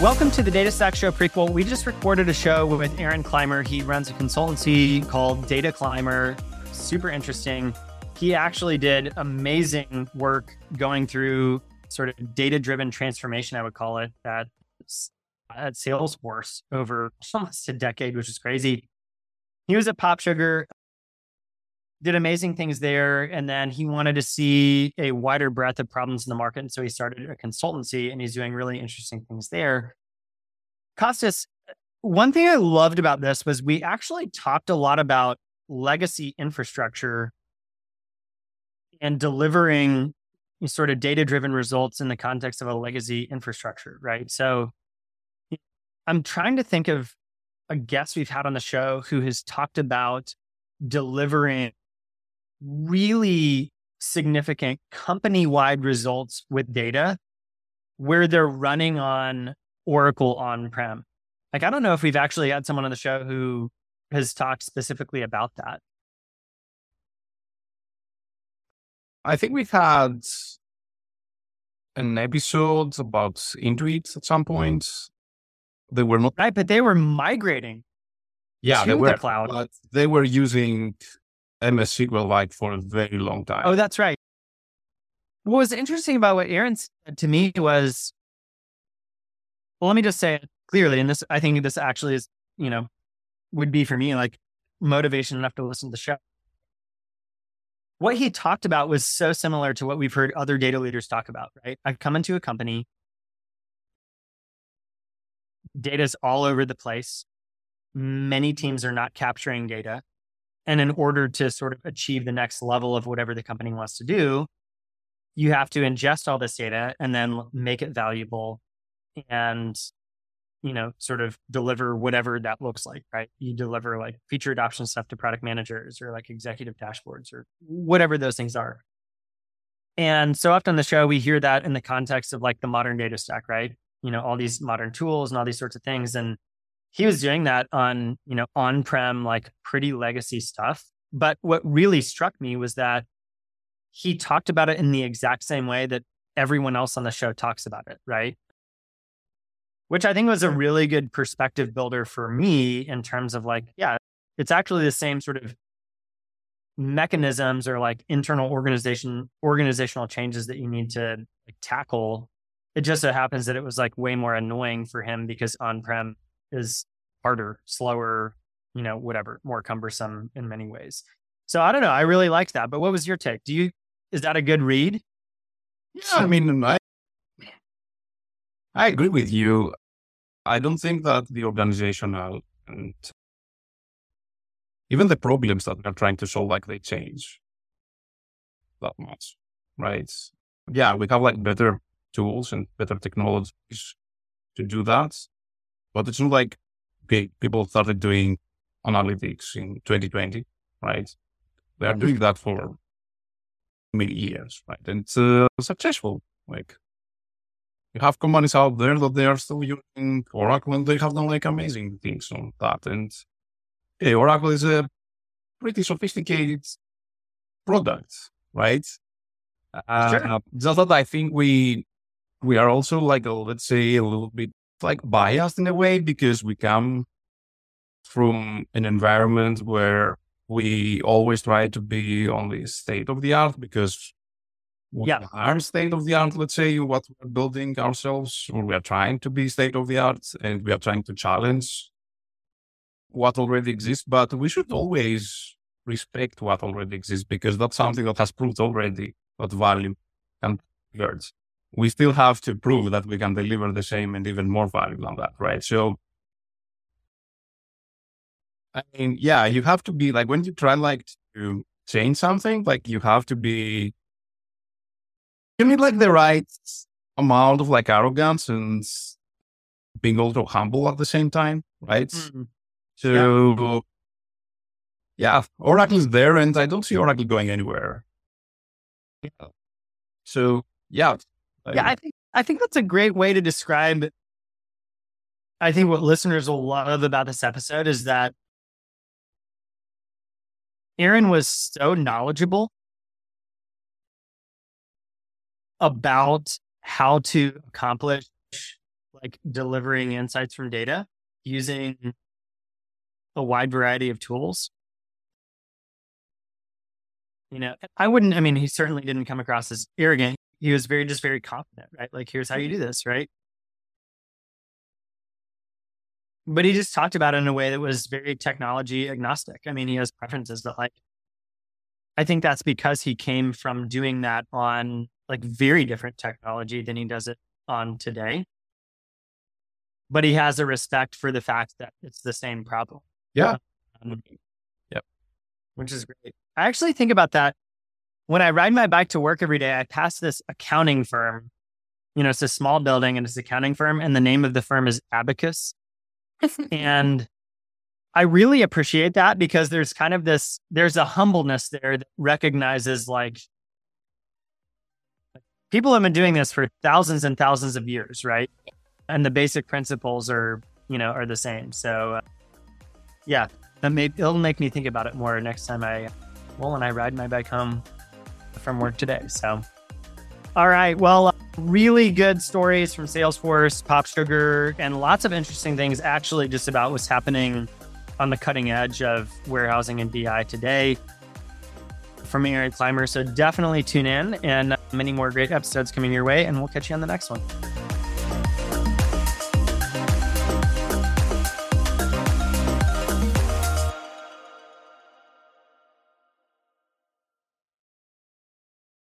Welcome to the Data Stack Show prequel. We just recorded a show with Aron Clymer. He runs a consultancy called Data Clymer. Super interesting. He actually did amazing work going through sort of data driven transformation, I would call it, at, at Salesforce over almost a decade, which is crazy. He was at Pop Sugar, did amazing things there. And then he wanted to see a wider breadth of problems in the market. And so he started a consultancy and he's doing really interesting things there. Kostas, one thing I loved about this was we actually talked a lot about legacy infrastructure and delivering sort of data driven results in the context of a legacy infrastructure, right? So I'm trying to think of a guest we've had on the show who has talked about delivering really significant company wide results with data where they're running on Oracle on prem. Like, I don't know if we've actually had someone on the show who has talked specifically about that. I think we've had an episode about Intuit at some point. They were not right, but they were migrating. Yeah, they were the cloud. But they were using MS SQLite for a very long time. Oh, that's right. What was interesting about what Aron said to me was, well, let me just say it clearly, and this I think this actually is, you know, would be for me like motivation enough to listen to the show. What he talked about was so similar to what we've heard other data leaders talk about, right? I've come into a company, data's all over the place. Many teams are not capturing data. And in order to sort of achieve the next level of whatever the company wants to do, you have to ingest all this data and then make it valuable and you know sort of deliver whatever that looks like right? You deliver like feature adoption stuff to product managers or like executive dashboards or whatever those things are. And so often on the show we hear that in the context of like the modern data stack right? You know all these modern tools and all these sorts of things and he was doing that on, you know, on-prem, like pretty legacy stuff. But what really struck me was that he talked about it in the exact same way that everyone else on the show talks about it, right? Which I think was a really good perspective builder for me in terms of like, yeah, it's actually the same sort of mechanisms or like internal organization organizational changes that you need to like, tackle. It just so happens that it was like way more annoying for him because on-prem is harder, slower, you know, whatever, more cumbersome in many ways. So I don't know. I really liked that. But what was your take? Do you is that a good read? Yeah, I mean, I I agree with you. I don't think that the organizational and even the problems that they're trying to solve, like they change that much, right? Yeah, we have like better tools and better technologies to do that. But it's not like okay, people started doing analytics in 2020, right? They are doing that for many years, right? And it's uh, successful. Like you have companies out there that they are still using Oracle and they have done like amazing things on that. And Oracle is a pretty sophisticated product, right? Uh, sure. Just that I think we we are also like a, let's say a little bit like biased in a way because we come from an environment where we always try to be on the state of the art because we yeah. are state of the art, let's say what we're building ourselves, or we are trying to be state of the art and we are trying to challenge what already exists, but we should always respect what already exists because that's something that has proved already what value and convert we still have to prove that we can deliver the same and even more value than that, right? So, I mean, yeah, you have to be like when you try like to change something, like you have to be, you need like the right amount of like arrogance and being also humble at the same time, right? Mm-hmm. So, yeah. yeah, Oracle is there, and I don't see Oracle going anywhere. Yeah. So, yeah, yeah, I think I think that's a great way to describe. I think what listeners will love about this episode is that Aron was so knowledgeable about how to accomplish like delivering insights from data using a wide variety of tools. You know, I wouldn't, I mean, he certainly didn't come across as arrogant. He was very, just very confident, right? Like, here's how you do this, right? But he just talked about it in a way that was very technology agnostic. I mean, he has preferences that, like, I think that's because he came from doing that on like very different technology than he does it on today. But he has a respect for the fact that it's the same problem. Yeah. Um, yep. Which is great. I actually think about that when I ride my bike to work every day. I pass this accounting firm. You know, it's a small building and it's an accounting firm, and the name of the firm is Abacus. and I really appreciate that because there's kind of this, there's a humbleness there that recognizes like people have been doing this for thousands and thousands of years, right? And the basic principles are, you know, are the same. So, uh, yeah, that may, it'll make me think about it more next time I, well, when I ride my bike home from work today. So, all right. Well, uh, really good stories from Salesforce, Pop Sugar, and lots of interesting things actually just about what's happening on the cutting edge of warehousing and BI today from Aron Clymer. So definitely tune in and many more great episodes coming your way, and we'll catch you on the next one.